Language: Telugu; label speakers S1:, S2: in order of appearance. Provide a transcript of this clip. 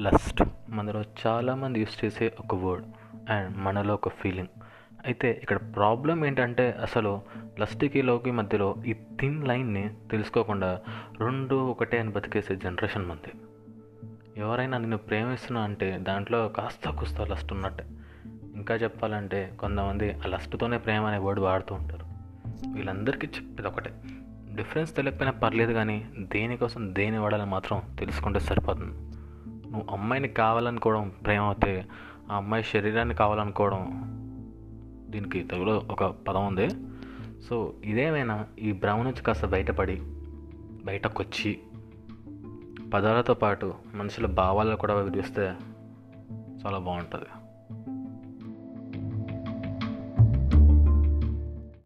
S1: లస్ట్. మనలో చాలామంది యూస్ చేసే ఒక వర్డ్ అండ్ మనలో ఒక ఫీలింగ్. అయితే ఇక్కడ ప్రాబ్లం ఏంటంటే అసలు లస్ట్కి లోకి మధ్యలో ఈ థిన్ లైన్ని తెలుసుకోకుండా రెండు ఒకటే అని బతికేసే జనరేషన్ మంది. ఎవరైనా నిన్ను ప్రేమిస్తున్నా అంటే దాంట్లో కాస్త కుస్త లస్ట్ ఉన్నట్టే. ఇంకా చెప్పాలంటే కొంతమంది ఆ లస్ట్తోనే ప్రేమ అనే వర్డ్ వాడుతూ ఉంటారు. వీళ్ళందరికీ చెప్పేది ఒకటే. డిఫరెన్స్ తెలియకపోయినా పర్లేదు కానీ దేనికోసం దేని వాడాలని మాత్రం తెలుసుకుంటే సరిపోతుంది. నువ్వు అమ్మాయిని కావాలనుకోవడం ప్రేమ అయితే ఆ అమ్మాయి శరీరాన్ని కావాలనుకోవడం దీనికి తెలుగులో ఒక పదం ఉంది. సో ఇదేమైనా ఈ భ్రమ నుంచి కాస్త బయటపడి బయటకు వచ్చి పదాలతో పాటు మనుషుల భావాలు కూడా విడిస్తే చాలా బాగుంటుంది.